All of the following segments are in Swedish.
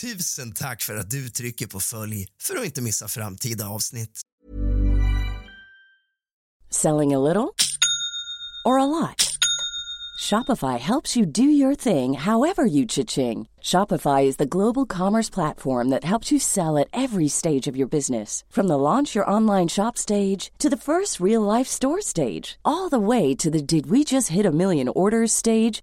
Tusen tack för att du trycker på följ för att inte missa framtida avsnitt. Selling a little or a lot? Shopify helps you do your thing however you cha-ching. Shopify is the global commerce platform that helps you sell at every stage of your business. From the launch your online shop stage to the first real life store stage, all the way to the did we just hit a million orders stage.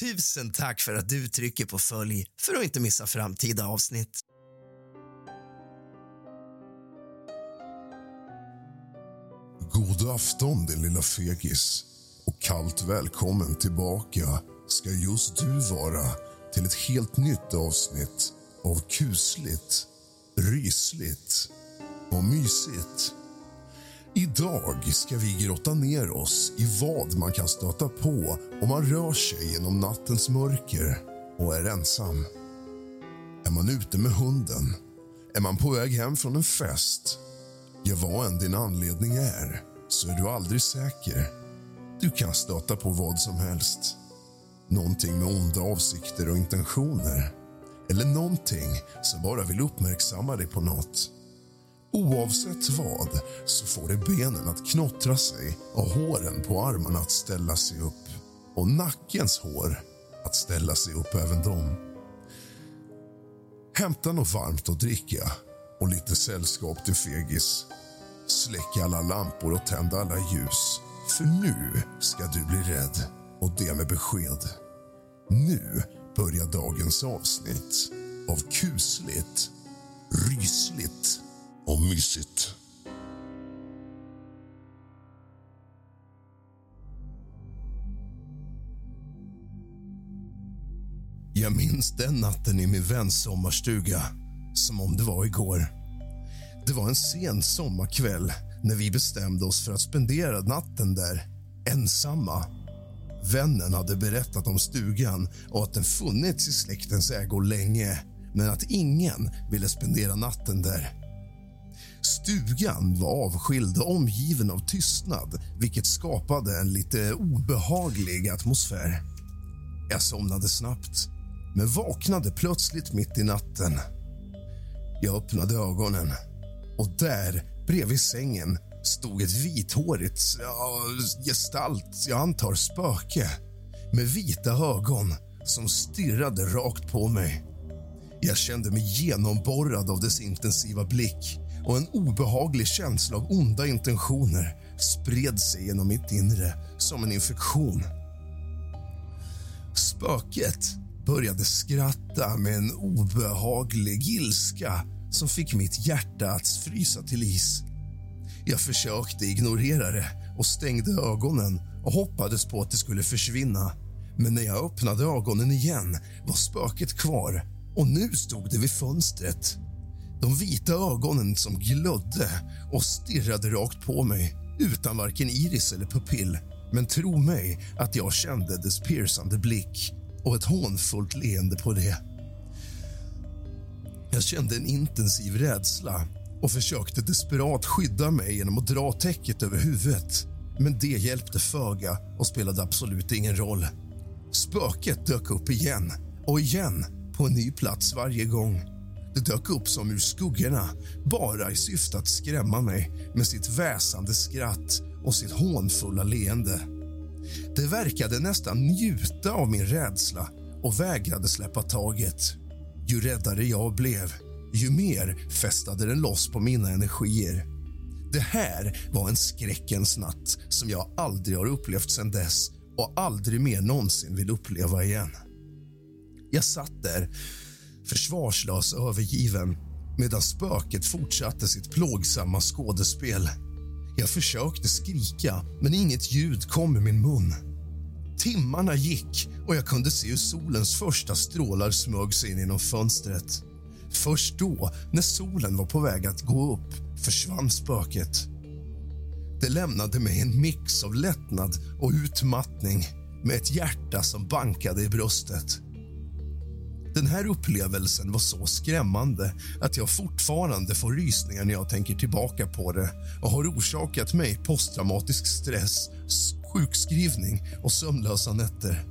Tusen tack för att du trycker på följ för att inte missa framtida avsnitt. God afton din lilla fegis och kallt välkommen tillbaka ska just du vara till ett helt nytt avsnitt av kusligt, rysligt och mysigt. Idag ska vi grotta ner oss i vad man kan stöta på om man rör sig genom nattens mörker och är ensam. Är man ute med hunden? Är man på väg hem från en fest? Ja, vad än din anledning är, så är du aldrig säker. Du kan stöta på vad som helst. Någonting med onda avsikter och intentioner. Eller någonting som bara vill uppmärksamma dig på något. Oavsett vad så får det benen att knottra sig och håren på armarna att ställa sig upp och nackens hår att ställa sig upp även de. Hämta något varmt att dricka och lite sällskap till fegis. Släck alla lampor och tänd alla ljus, för nu ska du bli rädd och det med besked. Nu börjar dagens avsnitt av kusligt, rysligt och mysigt. Jag minns den natten i min väns sommarstuga som om det var igår. Det var en sen sommarkväll när vi bestämde oss för att spendera natten där ensamma. Vännen hade berättat om stugan och att den funnits i släktens ägo länge men att ingen ville spendera natten där. Stugan var avskild och omgiven av tystnad vilket skapade en lite obehaglig atmosfär. Jag somnade snabbt, men vaknade plötsligt mitt i natten. Jag öppnade ögonen och där, bredvid sängen stod ett vithårigt ja, gestalt, jag antar spöke med vita ögon som stirrade rakt på mig. Jag kände mig genomborrad av dess intensiva blick och en obehaglig känsla av onda intentioner spred sig genom mitt inre som en infektion. Spöket började skratta med en obehaglig ilska som fick mitt hjärta att frysa till is. Jag försökte ignorera det och stängde ögonen och hoppades på att det skulle försvinna. Men när jag öppnade ögonen igen var spöket kvar och nu stod det vid fönstret. De vita ögonen som glödde och stirrade rakt på mig utan varken iris eller pupill. Men tro mig att jag kände dess piercande blick och ett hånfullt leende på det. Jag kände en intensiv rädsla och försökte desperat skydda mig genom att dra täcket över huvudet. Men det hjälpte föga och spelade absolut ingen roll. Spöket dök upp igen och igen på en ny plats varje gång. Det dök upp som ur skuggorna, bara i syfte att skrämma mig med sitt väsande skratt och sitt hånfulla leende. Det verkade nästan njuta av min rädsla och vägrade släppa taget. Ju räddare jag blev, ju mer fästade den loss på mina energier. Det här var en skräckens natt som jag aldrig har upplevt sedan dess och aldrig mer någonsin vill uppleva igen. Jag satt där, försvarslös och övergiven medan spöket fortsatte sitt plågsamma skådespel. Jag försökte skrika, men inget ljud kom ur min mun. Timmarna gick och jag kunde se hur solens första strålar smög sig in genom fönstret. Först då, när solen var på väg att gå upp, försvann spöket. Det lämnade mig en mix av lättnad och utmattning med ett hjärta som bankade i bröstet. Den här upplevelsen var så skrämmande att jag fortfarande får rysningar när jag tänker tillbaka på det och har orsakat mig posttraumatisk stress, sjukskrivning och sömnlösa nätter.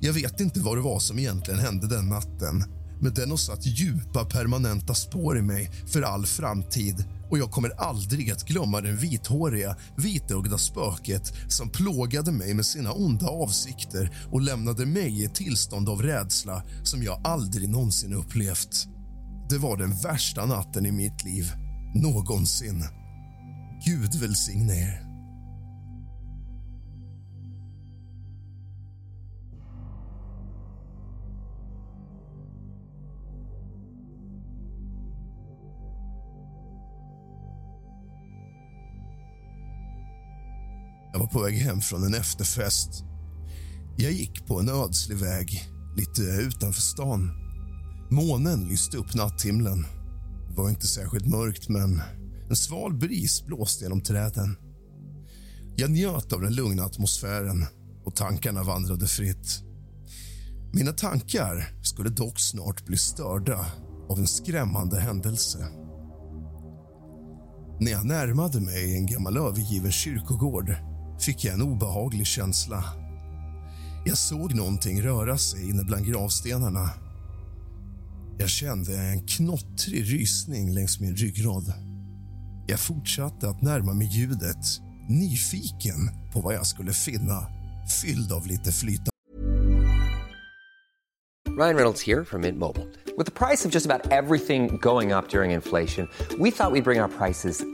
Jag vet inte vad det var som egentligen hände den natten men den har satt djupa, permanenta spår i mig för all framtid och jag kommer aldrig att glömma den vithåriga, vitögda spöket som plågade mig med sina onda avsikter och lämnade mig i ett tillstånd av rädsla som jag aldrig någonsin upplevt. Det var den värsta natten i mitt liv, någonsin. Gud välsigne er. Var på väg hem från en efterfest. Jag gick på en ödslig väg lite utanför stan. Månen lyste upp natthimlen. Det var inte särskilt mörkt, men en sval bris blåste genom träden. Jag njöt av den lugna atmosfären och tankarna vandrade fritt. Mina tankar skulle dock snart bli störda av en skrämmande händelse. När jag närmade mig en gammal övergiven kyrkogård fick jag en obehaglig känsla. Jag såg någonting röra sig inne bland gravstenarna. Jag kände en knottrig rysning längs min ryggrad. Jag fortsatte att närma mig ljudet, nyfiken på vad jag skulle finna fylld av lite flytande Ryan Reynolds här från Mint Mobile. priset på nästan allt som går upp under inflationen, trodde vi att vi skulle bring våra priser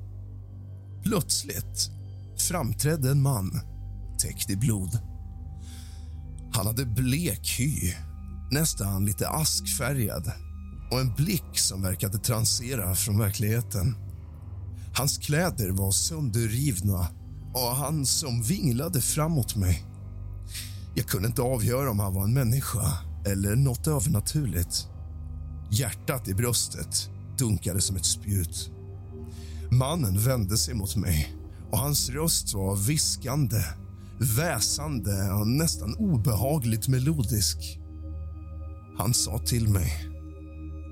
Plötsligt framträdde en man täckt i blod. Han hade blek hy, nästan lite askfärgad och en blick som verkade transera från verkligheten. Hans kläder var sönderrivna och han som vinglade framåt mig. Jag kunde inte avgöra om han var en människa eller något övernaturligt. Hjärtat i bröstet dunkade som ett spjut. Mannen vände sig mot mig och hans röst var viskande, väsande och nästan obehagligt melodisk. Han sa till mig.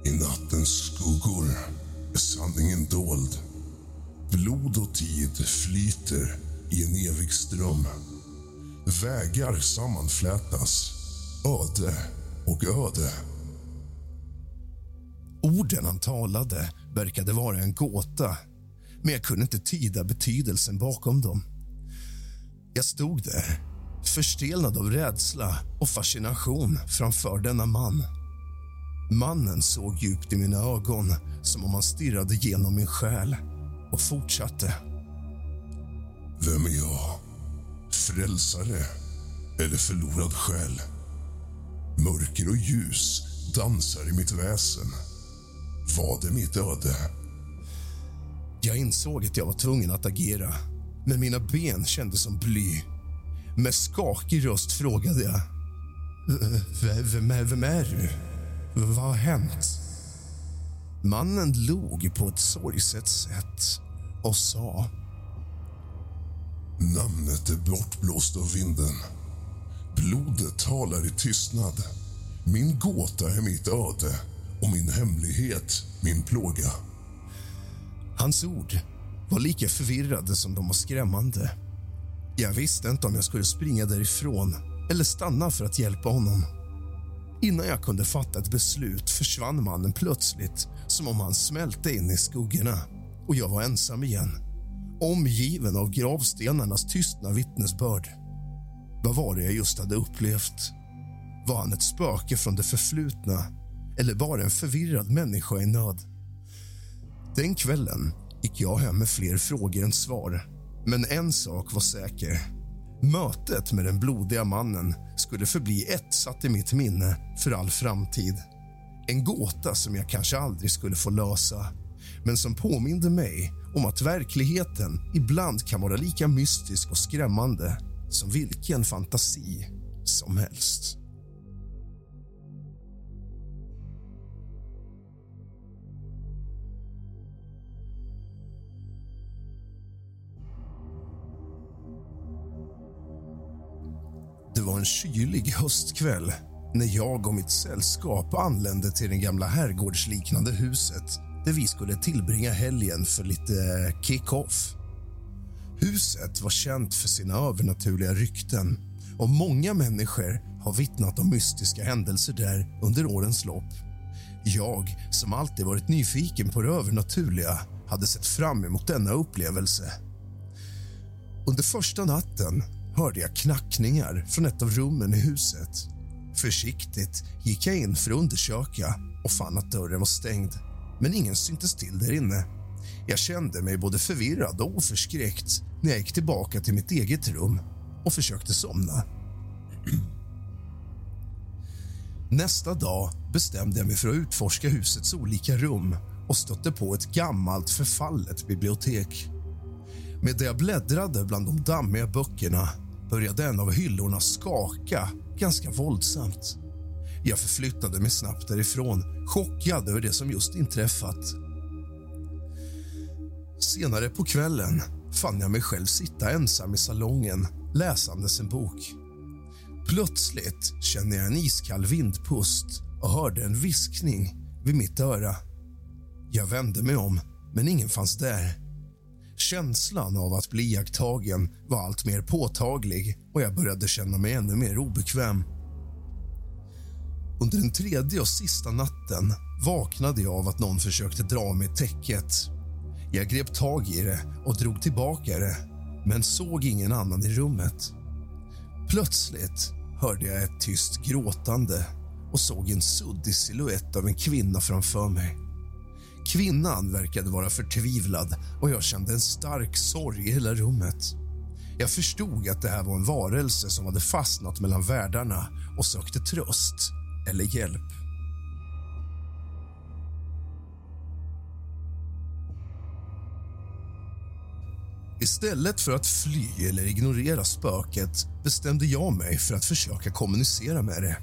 I nattens skuggor är sanningen dold. Blod och tid flyter i en evig ström. Vägar sammanflätas, öde och öde. Orden han talade verkade vara en gåta men jag kunde inte tyda betydelsen bakom dem. Jag stod där, förstelnad av rädsla och fascination framför denna man. Mannen såg djupt i mina ögon som om han stirrade genom min själ och fortsatte. Vem är jag? Frälsare eller förlorad själ? Mörker och ljus dansar i mitt väsen. Vad är mitt öde? Jag insåg att jag var tvungen att agera, men mina ben kändes som bly. Med skakig röst frågade jag. Vem är, vem är du? Vad har hänt? Mannen log på ett sorgset sätt och sa... Namnet är bortblåst av vinden. Blodet talar i tystnad. Min gåta är mitt öde och min hemlighet min plåga. Hans ord var lika förvirrade som de var skrämmande. Jag visste inte om jag skulle springa därifrån eller stanna för att hjälpa honom. Innan jag kunde fatta ett beslut försvann mannen plötsligt som om han smälte in i skuggorna och jag var ensam igen omgiven av gravstenarnas tystna vittnesbörd. Vad var det jag just hade upplevt? Var han ett spöke från det förflutna eller bara en förvirrad människa i nöd? Den kvällen gick jag hem med fler frågor än svar. Men en sak var säker. Mötet med den blodiga mannen skulle förbli etsat i mitt minne för all framtid. En gåta som jag kanske aldrig skulle få lösa men som påminde mig om att verkligheten ibland kan vara lika mystisk och skrämmande som vilken fantasi som helst. Det var en kylig höstkväll när jag och mitt sällskap anlände till det gamla herrgårdsliknande huset där vi skulle tillbringa helgen för lite kick-off. Huset var känt för sina övernaturliga rykten och många människor har vittnat om mystiska händelser där under årens lopp. Jag, som alltid varit nyfiken på det övernaturliga hade sett fram emot denna upplevelse. Under första natten hörde jag knackningar från ett av rummen i huset. Försiktigt gick jag in för att undersöka och fann att dörren var stängd men ingen syntes till där inne. Jag kände mig både förvirrad och oförskräckt när jag gick tillbaka till mitt eget rum och försökte somna. Nästa dag bestämde jag mig för att utforska husets olika rum och stötte på ett gammalt förfallet bibliotek. Medan jag bläddrade bland de dammiga böckerna började en av hyllorna skaka ganska våldsamt. Jag förflyttade mig snabbt därifrån, chockad över det som just inträffat. Senare på kvällen fann jag mig själv sitta ensam i salongen läsandes en bok. Plötsligt kände jag en iskall vindpust och hörde en viskning vid mitt öra. Jag vände mig om, men ingen fanns där. Känslan av att bli iakttagen var allt mer påtaglig och jag började känna mig ännu mer obekväm. Under den tredje och sista natten vaknade jag av att någon försökte dra mig täcket. Jag grep tag i det och drog tillbaka det, men såg ingen annan i rummet. Plötsligt hörde jag ett tyst gråtande och såg en suddig siluett av en kvinna framför mig. Kvinnan verkade vara förtvivlad och jag kände en stark sorg i hela rummet. Jag förstod att det här var en varelse som hade fastnat mellan världarna och sökte tröst eller hjälp. Istället för att fly eller ignorera spöket bestämde jag mig för att försöka kommunicera med det.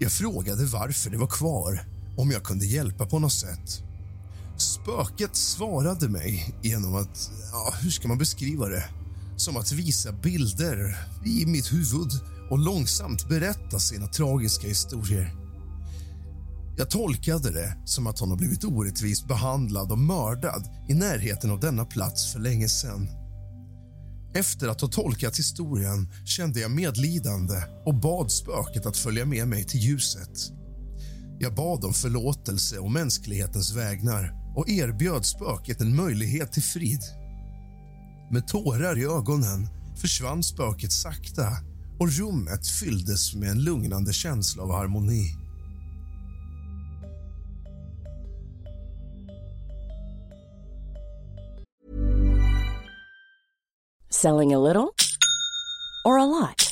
Jag frågade varför det var kvar, om jag kunde hjälpa på något sätt. Spöket svarade mig genom att, ja, hur ska man beskriva det? Som att visa bilder i mitt huvud och långsamt berätta sina tragiska historier. Jag tolkade det som att hon har blivit orättvist behandlad och mördad i närheten av denna plats för länge sedan. Efter att ha tolkat historien kände jag medlidande och bad spöket att följa med mig till ljuset. Jag bad om förlåtelse och mänsklighetens vägnar och erbjöd spöket en möjlighet till frid. Med tårar i ögonen försvann spöket sakta och rummet fylldes med en lugnande känsla av harmoni. Selling a little or a lot?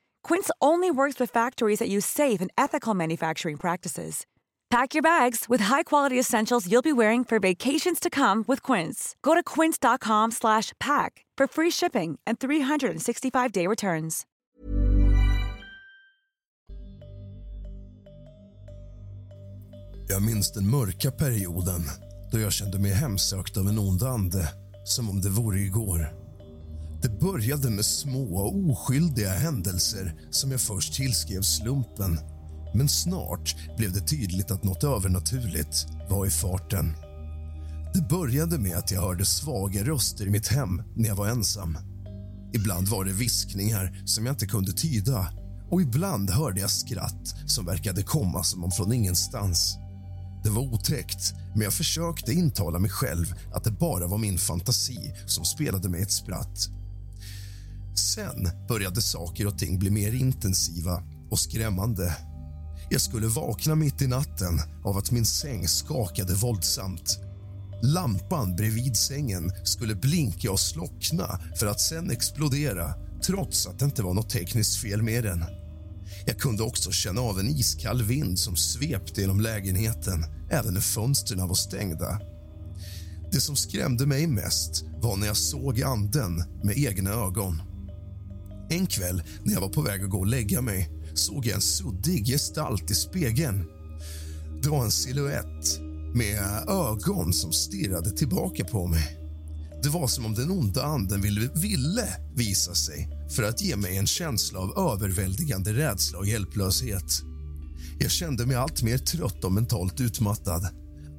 Quince only works with factories that use safe and ethical manufacturing practices. Pack your bags with high-quality essentials you'll be wearing for vacations to come with Quince. Go to quince.com/pack for free shipping and 365-day returns. Jag minns den mörka perioden då jag kände mig hemsökt av en ond ande, som om det vore igår. Det började med små och oskyldiga händelser som jag först tillskrev slumpen. Men snart blev det tydligt att något övernaturligt var i farten. Det började med att jag hörde svaga röster i mitt hem när jag var ensam. Ibland var det viskningar som jag inte kunde tyda och ibland hörde jag skratt som verkade komma som om från ingenstans. Det var otäckt, men jag försökte intala mig själv att det bara var min fantasi som spelade mig ett spratt. Sen började saker och ting bli mer intensiva och skrämmande. Jag skulle vakna mitt i natten av att min säng skakade våldsamt. Lampan bredvid sängen skulle blinka och slockna för att sen explodera trots att det inte var något tekniskt fel med den. Jag kunde också känna av en iskall vind som svepte genom lägenheten även när fönstren var stängda. Det som skrämde mig mest var när jag såg anden med egna ögon. En kväll när jag var på väg att gå och lägga mig såg jag en suddig gestalt i spegeln. Det var en siluett med ögon som stirrade tillbaka på mig. Det var som om den onda anden ville, ville visa sig för att ge mig en känsla av överväldigande rädsla och hjälplöshet. Jag kände mig allt mer trött och mentalt utmattad.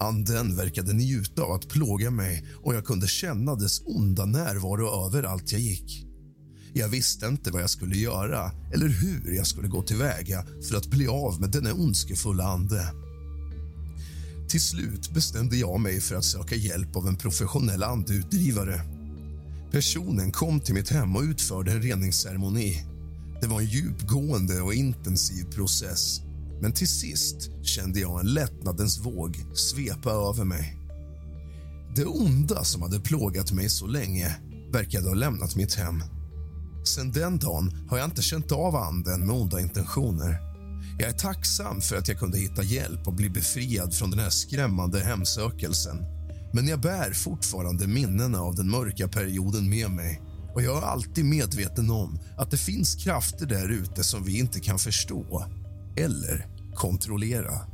Anden verkade njuta av att plåga mig och jag kunde känna dess onda närvaro överallt jag gick. Jag visste inte vad jag skulle göra eller hur jag skulle gå tillväga för att bli av med denna ondskefulla ande. Till slut bestämde jag mig för att söka hjälp av en professionell andeutdrivare. Personen kom till mitt hem och utförde en reningsceremoni. Det var en djupgående och intensiv process men till sist kände jag en lättnadens våg svepa över mig. Det onda som hade plågat mig så länge verkade ha lämnat mitt hem. Sen den dagen har jag inte känt av anden med onda intentioner. Jag är tacksam för att jag kunde hitta hjälp och bli befriad från den här skrämmande hemsökelsen. Men jag bär fortfarande minnena av den mörka perioden med mig och jag är alltid medveten om att det finns krafter där ute som vi inte kan förstå eller kontrollera.